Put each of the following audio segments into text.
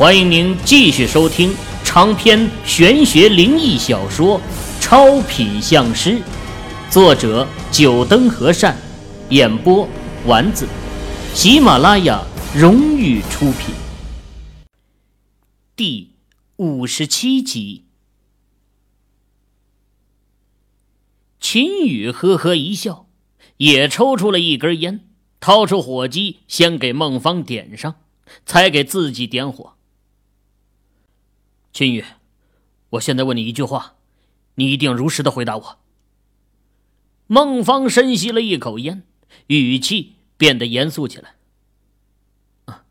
欢迎您继续收听长篇玄学灵异小说《超品相师》，作者：九灯和善，演播：丸子，喜马拉雅荣誉出品。第五十七集，秦宇呵呵一笑，也抽出了一根烟，掏出火机，先给孟芳点上，才给自己点火。秦宇，我现在问你一句话，你一定如实的回答我。孟芳深吸了一口烟，语气变得严肃起来。啊，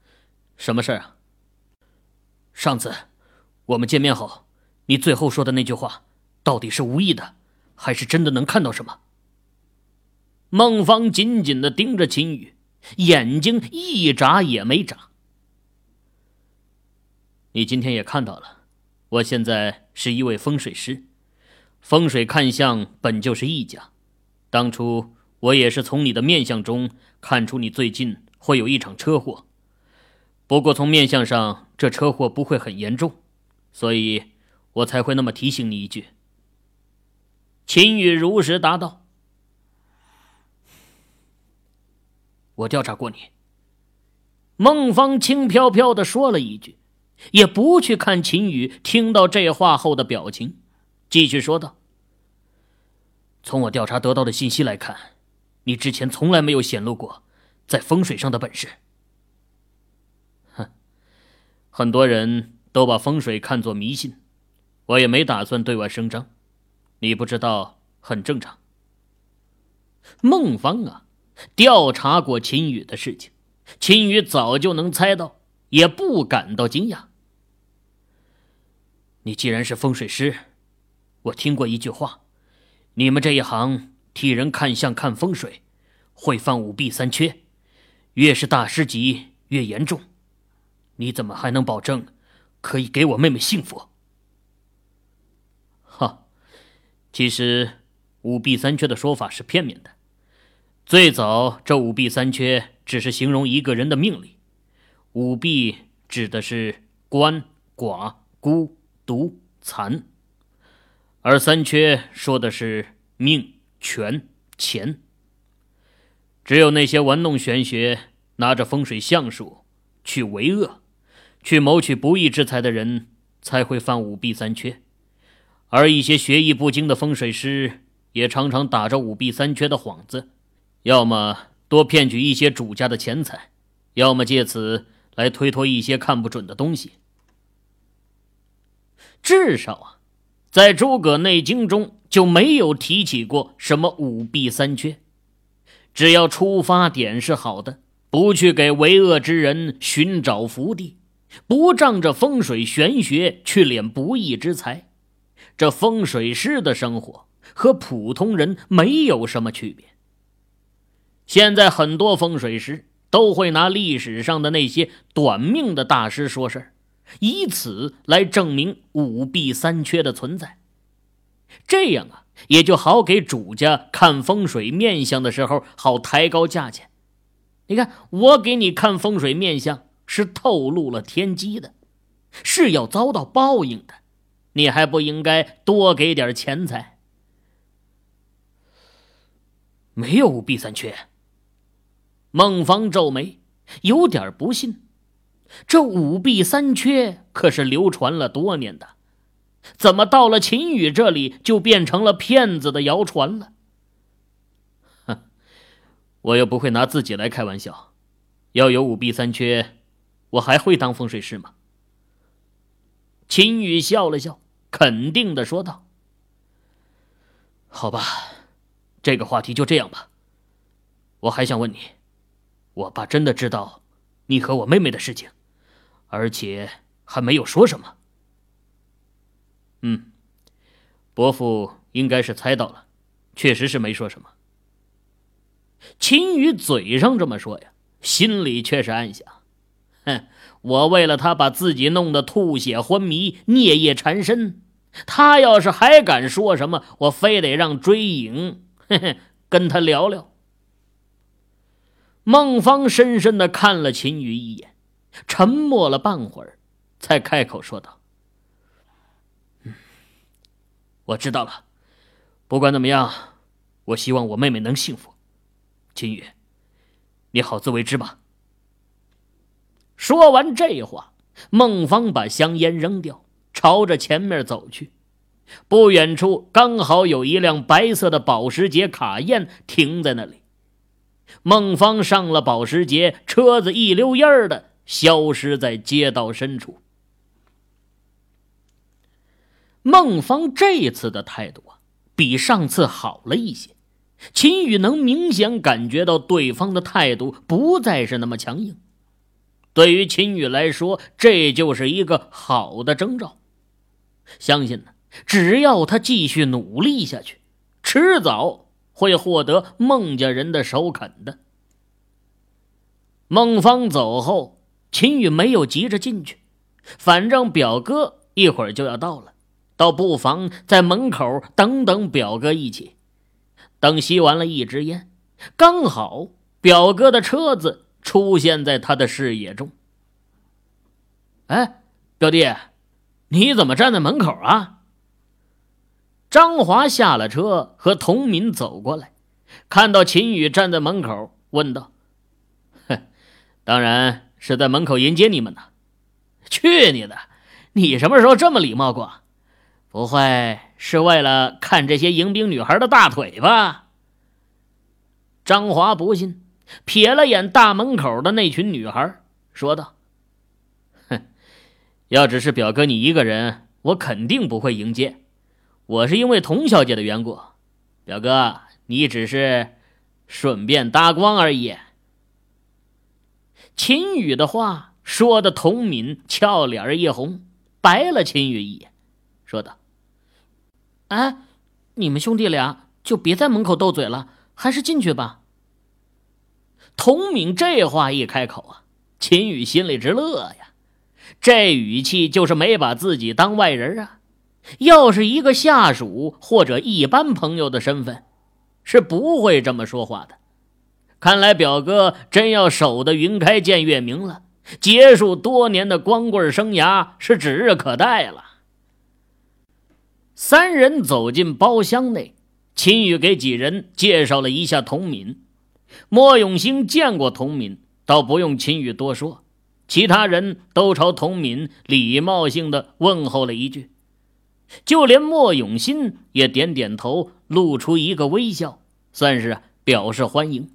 什么事啊？上次我们见面后，你最后说的那句话，到底是无意的，还是真的能看到什么？孟芳紧紧的盯着秦宇，眼睛一眨也没眨。你今天也看到了。我现在是一位风水师，风水看相本就是一家。当初我也是从你的面相中看出你最近会有一场车祸，不过从面相上这车祸不会很严重，所以我才会那么提醒你一句。秦宇如实答道：“我调查过你。”孟芳轻飘飘的说了一句。也不去看秦宇听到这话后的表情，继续说道：“从我调查得到的信息来看，你之前从来没有显露过在风水上的本事。哼，很多人都把风水看作迷信，我也没打算对外声张。你不知道很正常。”孟芳啊，调查过秦宇的事情，秦宇早就能猜到，也不感到惊讶。你既然是风水师，我听过一句话：你们这一行替人看相看风水，会犯五弊三缺，越是大师级越严重。你怎么还能保证可以给我妹妹幸福？哈，其实五弊三缺的说法是片面的。最早这五弊三缺只是形容一个人的命理，五弊指的是官、寡、孤。独残，而三缺说的是命、权、钱。只有那些玩弄玄学、拿着风水相术去为恶、去谋取不义之财的人，才会犯五弊三缺。而一些学艺不精的风水师，也常常打着五弊三缺的幌子，要么多骗取一些主家的钱财，要么借此来推脱一些看不准的东西。至少啊，在诸葛内经中就没有提起过什么五弊三缺。只要出发点是好的，不去给为恶之人寻找福地，不仗着风水玄学去敛不义之财，这风水师的生活和普通人没有什么区别。现在很多风水师都会拿历史上的那些短命的大师说事儿。以此来证明五弊三缺的存在，这样啊，也就好给主家看风水面相的时候好抬高价钱。你看，我给你看风水面相是透露了天机的，是要遭到报应的，你还不应该多给点钱财？没有五弊三缺。孟芳皱眉，有点不信。这五弊三缺可是流传了多年的，怎么到了秦宇这里就变成了骗子的谣传了？哼，我又不会拿自己来开玩笑。要有五弊三缺，我还会当风水师吗？秦宇笑了笑，肯定的说道：“好吧，这个话题就这样吧。我还想问你，我爸真的知道你和我妹妹的事情？”而且还没有说什么。嗯，伯父应该是猜到了，确实是没说什么。秦宇嘴上这么说呀，心里却是暗想：哼，我为了他把自己弄得吐血昏迷、孽业缠身，他要是还敢说什么，我非得让追影嘿嘿跟他聊聊。孟芳深深的看了秦宇一眼。沉默了半会儿，才开口说道：“嗯，我知道了。不管怎么样，我希望我妹妹能幸福。秦宇，你好自为之吧。”说完这话，孟芳把香烟扔掉，朝着前面走去。不远处刚好有一辆白色的保时捷卡宴停在那里。孟芳上了保时捷，车子一溜烟儿的消失在街道深处。孟芳这次的态度啊，比上次好了一些。秦宇能明显感觉到对方的态度不再是那么强硬。对于秦宇来说，这就是一个好的征兆。相信呢，只要他继续努力下去，迟早。会获得孟家人的首肯的。孟芳走后，秦宇没有急着进去，反正表哥一会儿就要到了，倒不妨在门口等等表哥一起。等吸完了一支烟，刚好表哥的车子出现在他的视野中。哎，表弟，你怎么站在门口啊？张华下了车，和童敏走过来，看到秦宇站在门口，问道：“哼，当然是在门口迎接你们呢。去你的！你什么时候这么礼貌过？不会是为了看这些迎宾女孩的大腿吧？”张华不信，瞥了眼大门口的那群女孩，说道：“哼，要只是表哥你一个人，我肯定不会迎接。”我是因为童小姐的缘故，表哥，你只是顺便搭光而已。秦宇的话说的，童敏俏脸一红，白了秦宇一眼，说道：“哎，你们兄弟俩就别在门口斗嘴了，还是进去吧。”童敏这话一开口啊，秦宇心里直乐呀，这语气就是没把自己当外人啊。要是一个下属或者一般朋友的身份，是不会这么说话的。看来表哥真要守得云开见月明了，结束多年的光棍生涯是指日可待了。三人走进包厢内，秦宇给几人介绍了一下童敏。莫永兴见过童敏，倒不用秦宇多说，其他人都朝童敏礼貌性的问候了一句。就连莫永新也点点头，露出一个微笑，算是表示欢迎。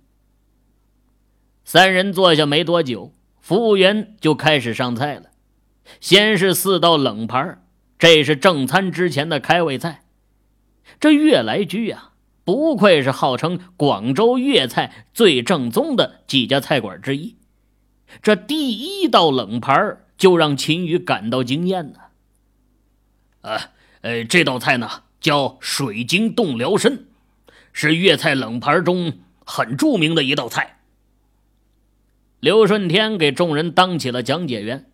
三人坐下没多久，服务员就开始上菜了。先是四道冷盘，这是正餐之前的开胃菜。这悦来居啊，不愧是号称广州粤菜最正宗的几家菜馆之一。这第一道冷盘就让秦宇感到惊艳呢。啊！呃，这道菜呢叫水晶冻辽参，是粤菜冷盘中很著名的一道菜。刘顺天给众人当起了讲解员。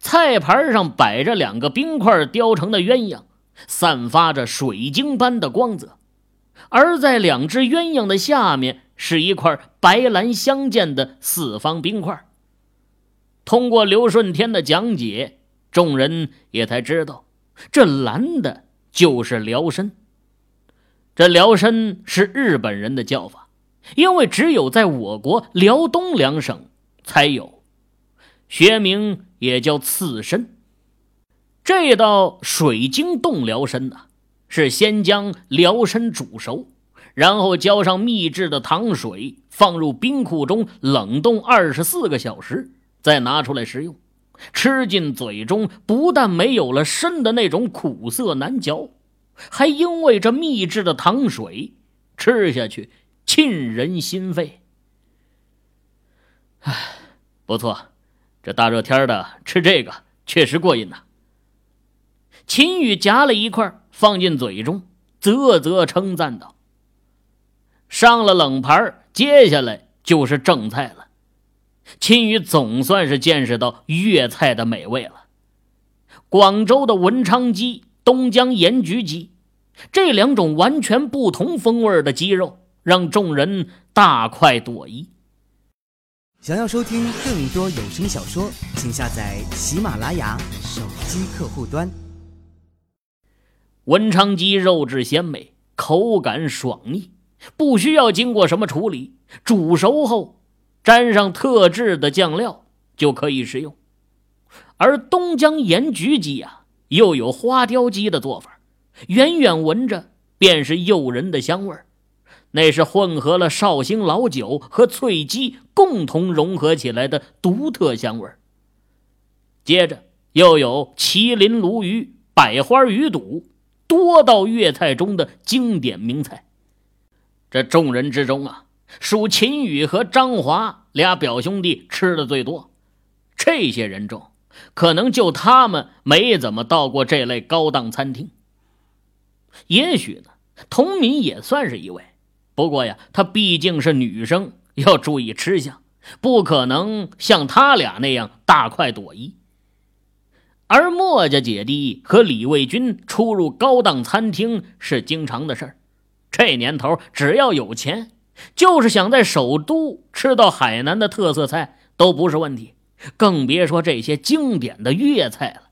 菜盘上摆着两个冰块雕成的鸳鸯，散发着水晶般的光泽，而在两只鸳鸯的下面是一块白蓝相间的四方冰块。通过刘顺天的讲解，众人也才知道。这蓝的就是辽参，这辽参是日本人的叫法，因为只有在我国辽东两省才有，学名也叫刺参。这道水晶冻辽参呢，是先将辽参煮熟，然后浇上秘制的糖水，放入冰库中冷冻二十四个小时，再拿出来食用。吃进嘴中，不但没有了参的那种苦涩难嚼，还因为这秘制的糖水，吃下去沁人心肺。唉，不错，这大热天的吃这个确实过瘾呐。秦宇夹了一块放进嘴中，啧啧称赞道：“上了冷盘，接下来就是正菜了。”秦宇总算是见识到粤菜的美味了。广州的文昌鸡、东江盐焗鸡，这两种完全不同风味的鸡肉，让众人大快朵颐。想要收听更多有声小说，请下载喜马拉雅手机客户端。文昌鸡肉质鲜美，口感爽腻，不需要经过什么处理，煮熟后沾上特制的酱料就可以食用。而东江盐焗鸡啊，又有花雕鸡的做法，远远闻着便是诱人的香味儿。那是混合了绍兴老酒和脆鸡共同融合起来的独特香味儿。接着又有麒麟鲈鱼、百花鱼肚，多道粤菜中的经典名菜。这众人之中啊，属秦宇和张华俩表兄弟吃的最多。这些人中，可能就他们没怎么到过这类高档餐厅。也许呢，童敏也算是一位。不过呀，她毕竟是女生，要注意吃相，不可能像他俩那样大快朵颐。而墨家姐弟和李卫军出入高档餐厅是经常的事儿。这年头，只要有钱，就是想在首都吃到海南的特色菜都不是问题，更别说这些经典的粤菜了。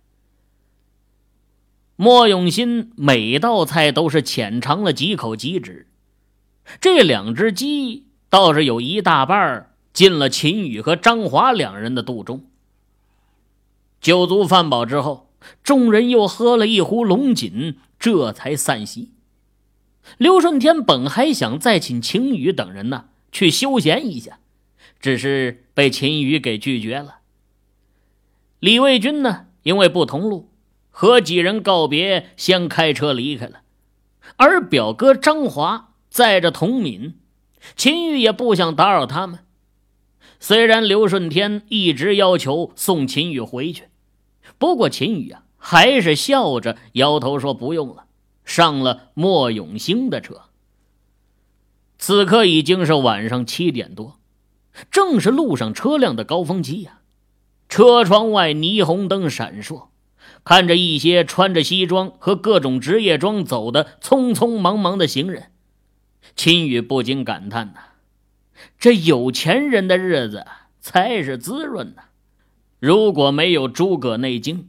莫永新每道菜都是浅尝了几口即止。这两只鸡倒是有一大半进了秦宇和张华两人的肚中。酒足饭饱之后，众人又喝了一壶龙井，这才散席。刘顺天本还想再请秦宇等人呢去休闲一下，只是被秦宇给拒绝了。李卫军呢，因为不同路，和几人告别，先开车离开了。而表哥张华。载着童敏，秦玉也不想打扰他们。虽然刘顺天一直要求送秦宇回去，不过秦宇啊还是笑着摇头说不用了，上了莫永兴的车。此刻已经是晚上七点多，正是路上车辆的高峰期呀。车窗外霓虹灯闪烁，看着一些穿着西装和各种职业装走的匆匆忙忙的行人。秦宇不禁感叹呐：“这有钱人的日子才是滋润呐！如果没有诸葛内经，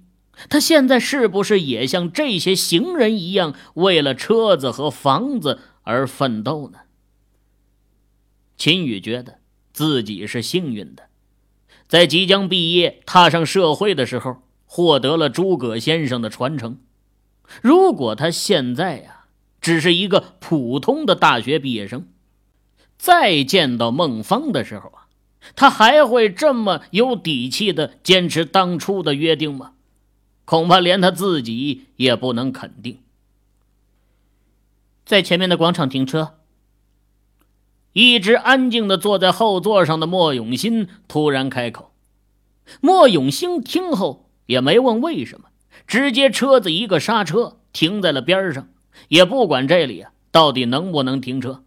他现在是不是也像这些行人一样，为了车子和房子而奋斗呢？”秦宇觉得自己是幸运的，在即将毕业、踏上社会的时候，获得了诸葛先生的传承。如果他现在呀……只是一个普通的大学毕业生，再见到孟芳的时候啊，他还会这么有底气的坚持当初的约定吗？恐怕连他自己也不能肯定。在前面的广场停车。一直安静的坐在后座上的莫永新突然开口。莫永兴听后也没问为什么，直接车子一个刹车，停在了边上。也不管这里，到底能不能停车。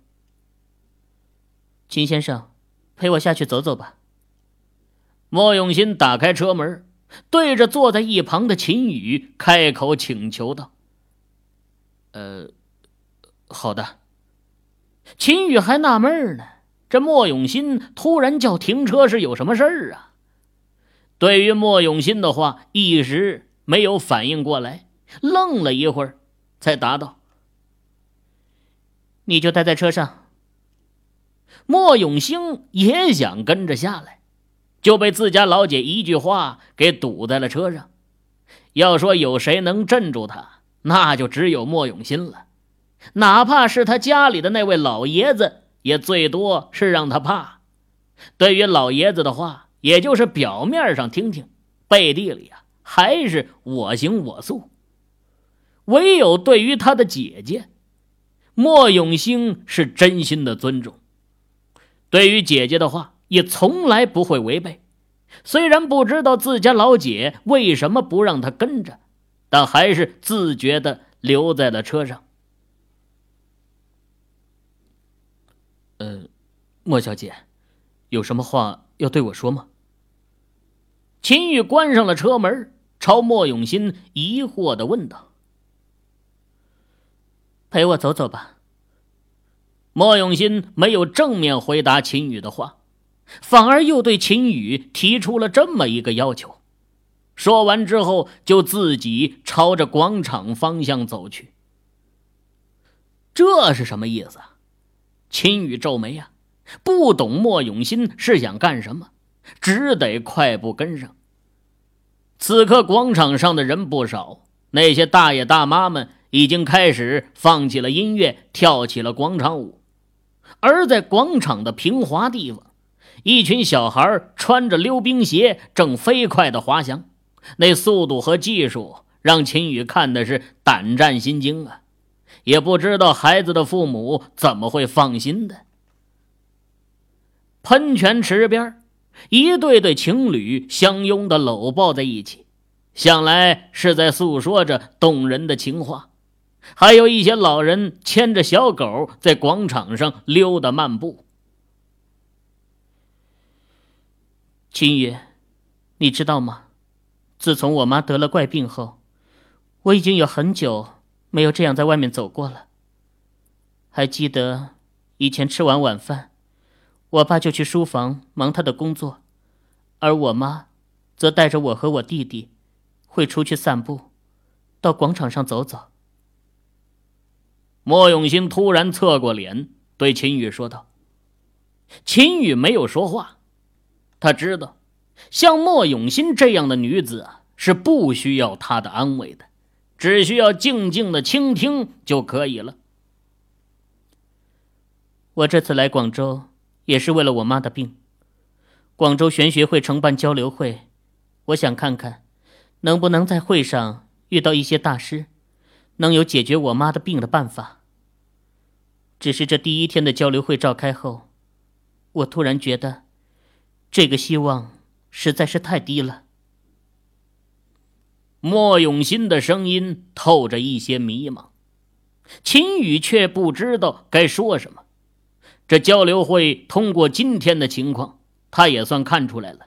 秦先生，陪我下去走走吧。莫永新打开车门，对着坐在一旁的秦宇开口请求道：“呃，好的。”秦宇还纳闷呢，这莫永新突然叫停车是有什么事儿啊？对于莫永新的话，一时没有反应过来，愣了一会儿，才答道。你就待在车上。莫永兴也想跟着下来，就被自家老姐一句话给堵在了车上。要说有谁能镇住他，那就只有莫永新了。哪怕是他家里的那位老爷子，也最多是让他怕。对于老爷子的话，也就是表面上听听，背地里啊还是我行我素。唯有对于他的姐姐。莫永兴是真心的尊重，对于姐姐的话也从来不会违背。虽然不知道自家老姐为什么不让他跟着，但还是自觉的留在了车上。呃，莫小姐，有什么话要对我说吗？秦玉关上了车门，朝莫永新疑惑的问道。陪我走走吧。莫永新没有正面回答秦宇的话，反而又对秦宇提出了这么一个要求。说完之后，就自己朝着广场方向走去。这是什么意思？秦宇皱眉呀，不懂莫永新是想干什么，只得快步跟上。此刻广场上的人不少，那些大爷大妈们已经开始放起了音乐，跳起了广场舞。而在广场的平滑地方，一群小孩穿着溜冰鞋，正飞快的滑翔，那速度和技术让秦宇看的是胆战心惊啊！也不知道孩子的父母怎么会放心的。喷泉池边。一对对情侣相拥的搂抱在一起，想来是在诉说着动人的情话。还有一些老人牵着小狗在广场上溜达漫步。秦宇，你知道吗？自从我妈得了怪病后，我已经有很久没有这样在外面走过了。还记得以前吃完晚饭。我爸就去书房忙他的工作，而我妈则带着我和我弟弟，会出去散步，到广场上走走。莫永新突然侧过脸对秦宇说道：“秦宇没有说话，他知道，像莫永新这样的女子啊，是不需要他的安慰的，只需要静静的倾听就可以了。我这次来广州。”也是为了我妈的病。广州玄学会承办交流会，我想看看，能不能在会上遇到一些大师，能有解决我妈的病的办法。只是这第一天的交流会召开后，我突然觉得，这个希望实在是太低了。莫永新的声音透着一些迷茫，秦宇却不知道该说什么。这交流会通过今天的情况，他也算看出来了，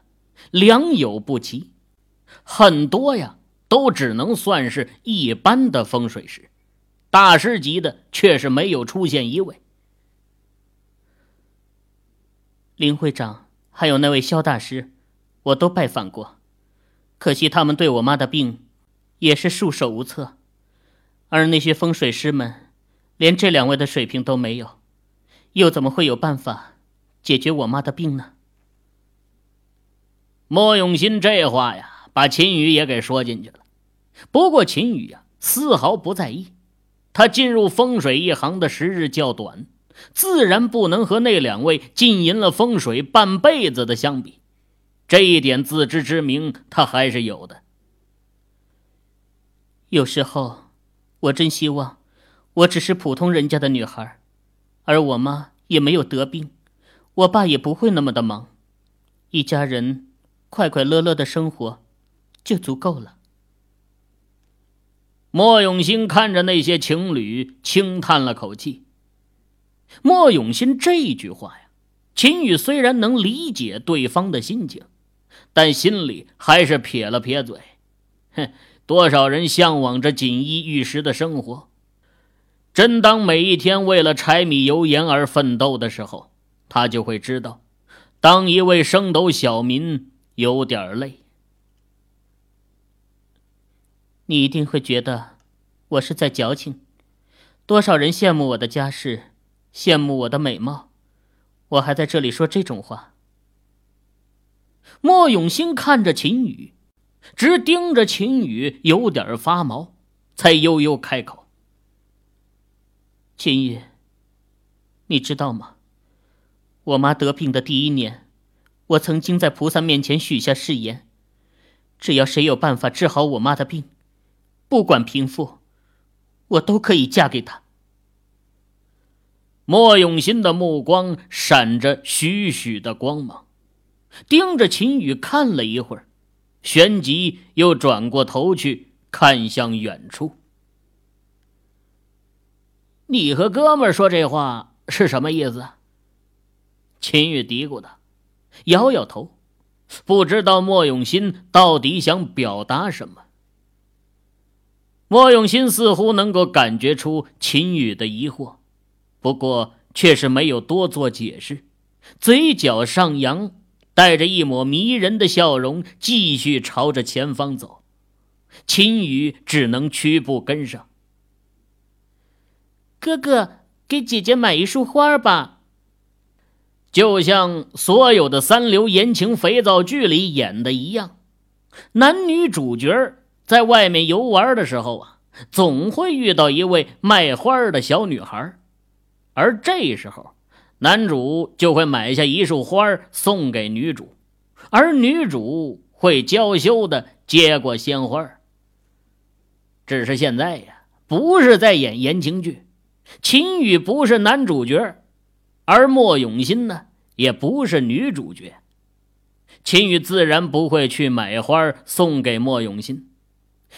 良莠不齐，很多呀都只能算是一般的风水师，大师级的却是没有出现一位。林会长还有那位肖大师，我都拜访过，可惜他们对我妈的病也是束手无策，而那些风水师们，连这两位的水平都没有。又怎么会有办法解决我妈的病呢？莫永新这话呀，把秦宇也给说进去了。不过秦宇呀，丝毫不在意。他进入风水一行的时日较短，自然不能和那两位浸淫了风水半辈子的相比。这一点自知之明，他还是有的。有时候，我真希望我只是普通人家的女孩。而我妈也没有得病，我爸也不会那么的忙，一家人快快乐乐的生活就足够了。莫永新看着那些情侣，轻叹了口气。莫永新这句话呀，秦宇虽然能理解对方的心情，但心里还是撇了撇嘴。哼，多少人向往着锦衣玉食的生活。真当每一天为了柴米油盐而奋斗的时候，他就会知道，当一位升斗小民有点累。你一定会觉得我是在矫情。多少人羡慕我的家世，羡慕我的美貌，我还在这里说这种话。莫永兴看着秦宇，直盯着秦宇，有点发毛，才悠悠开口。秦宇，你知道吗？我妈得病的第一年，我曾经在菩萨面前许下誓言：只要谁有办法治好我妈的病，不管贫富，我都可以嫁给他。莫永新的目光闪着许许的光芒，盯着秦宇看了一会儿，旋即又转过头去看向远处。你和哥们说这话是什么意思？秦宇嘀咕道，摇摇头，不知道莫永新到底想表达什么。莫永新似乎能够感觉出秦宇的疑惑，不过却是没有多做解释，嘴角上扬，带着一抹迷人的笑容，继续朝着前方走。秦羽只能屈步跟上。哥哥，给姐姐买一束花吧。就像所有的三流言情肥皂剧里演的一样，男女主角在外面游玩的时候啊，总会遇到一位卖花的小女孩，而这时候，男主就会买下一束花送给女主，而女主会娇羞的接过鲜花。只是现在呀，不是在演言情剧，秦羽不是男主角，而莫永新呢，也不是女主角。秦羽自然不会去买花送给莫永新，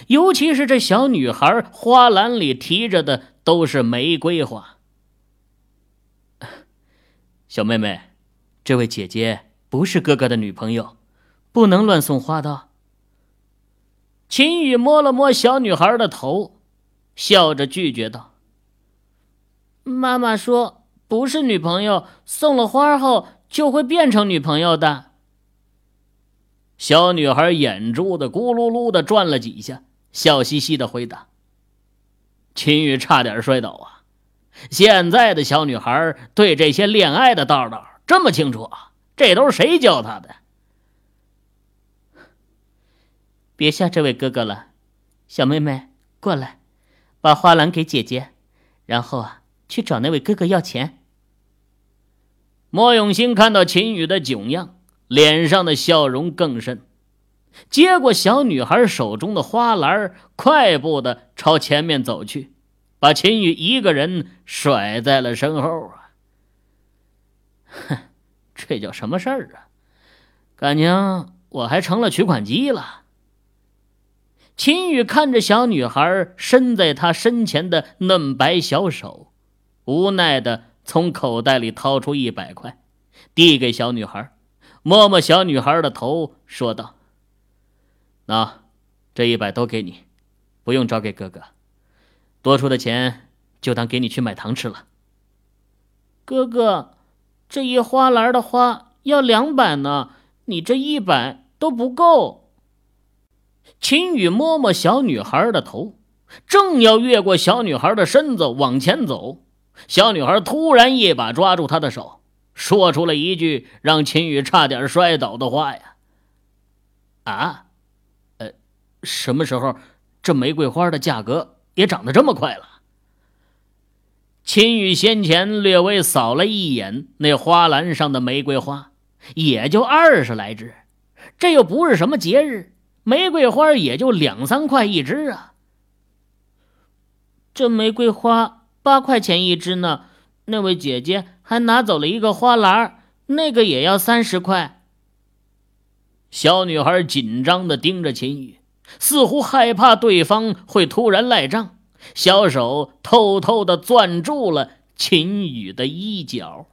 尤其是这小女孩花篮里提着的都是玫瑰花。小妹妹，这位姐姐不是哥哥的女朋友，不能乱送花的。秦宇摸了摸小女孩的头，笑着拒绝道：“妈妈说不是女朋友，送了花后就会变成女朋友的。”小女孩眼珠子咕噜噜的转了几下，笑嘻嘻的回答：“秦宇差点摔倒啊！现在的小女孩对这些恋爱的道道这么清楚啊？这都是谁教她的？”别吓这位哥哥了，小妹妹过来，把花篮给姐姐，然后啊，去找那位哥哥要钱。莫永兴看到秦宇的囧样，脸上的笑容更甚，接过小女孩手中的花篮，快步的朝前面走去，把秦宇一个人甩在了身后啊！哼，这叫什么事儿啊？感情我还成了取款机了。秦宇看着小女孩伸在他身前的嫩白小手，无奈的从口袋里掏出一百块，递给小女孩，摸摸小女孩的头，说道：“那这一百都给你，不用找给哥哥，多出的钱就当给你去买糖吃了。”哥哥，这一花篮的花要两百呢，你这一百都不够。秦宇摸摸小女孩的头，正要越过小女孩的身子往前走，小女孩突然一把抓住他的手，说出了一句让秦宇差点摔倒的话：“呀，啊，呃，什么时候这玫瑰花的价格也涨得这么快了？”秦宇先前略微扫了一眼那花篮上的玫瑰花，也就二十来枝，这又不是什么节日。玫瑰花也就两三块一支啊，这玫瑰花八块钱一支呢。那位姐姐还拿走了一个花篮，那个也要三十块。小女孩紧张的盯着秦羽，似乎害怕对方会突然赖账，小手偷偷的攥住了秦羽的衣角。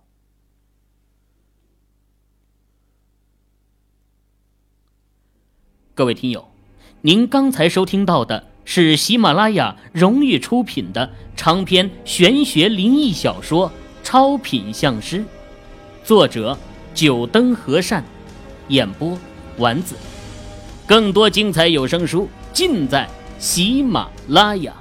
各位听友，您刚才收听到的是喜马拉雅荣誉出品的长篇玄学灵异小说《超品相师》，作者九灯和善，演播丸子。更多精彩有声书尽在喜马拉雅。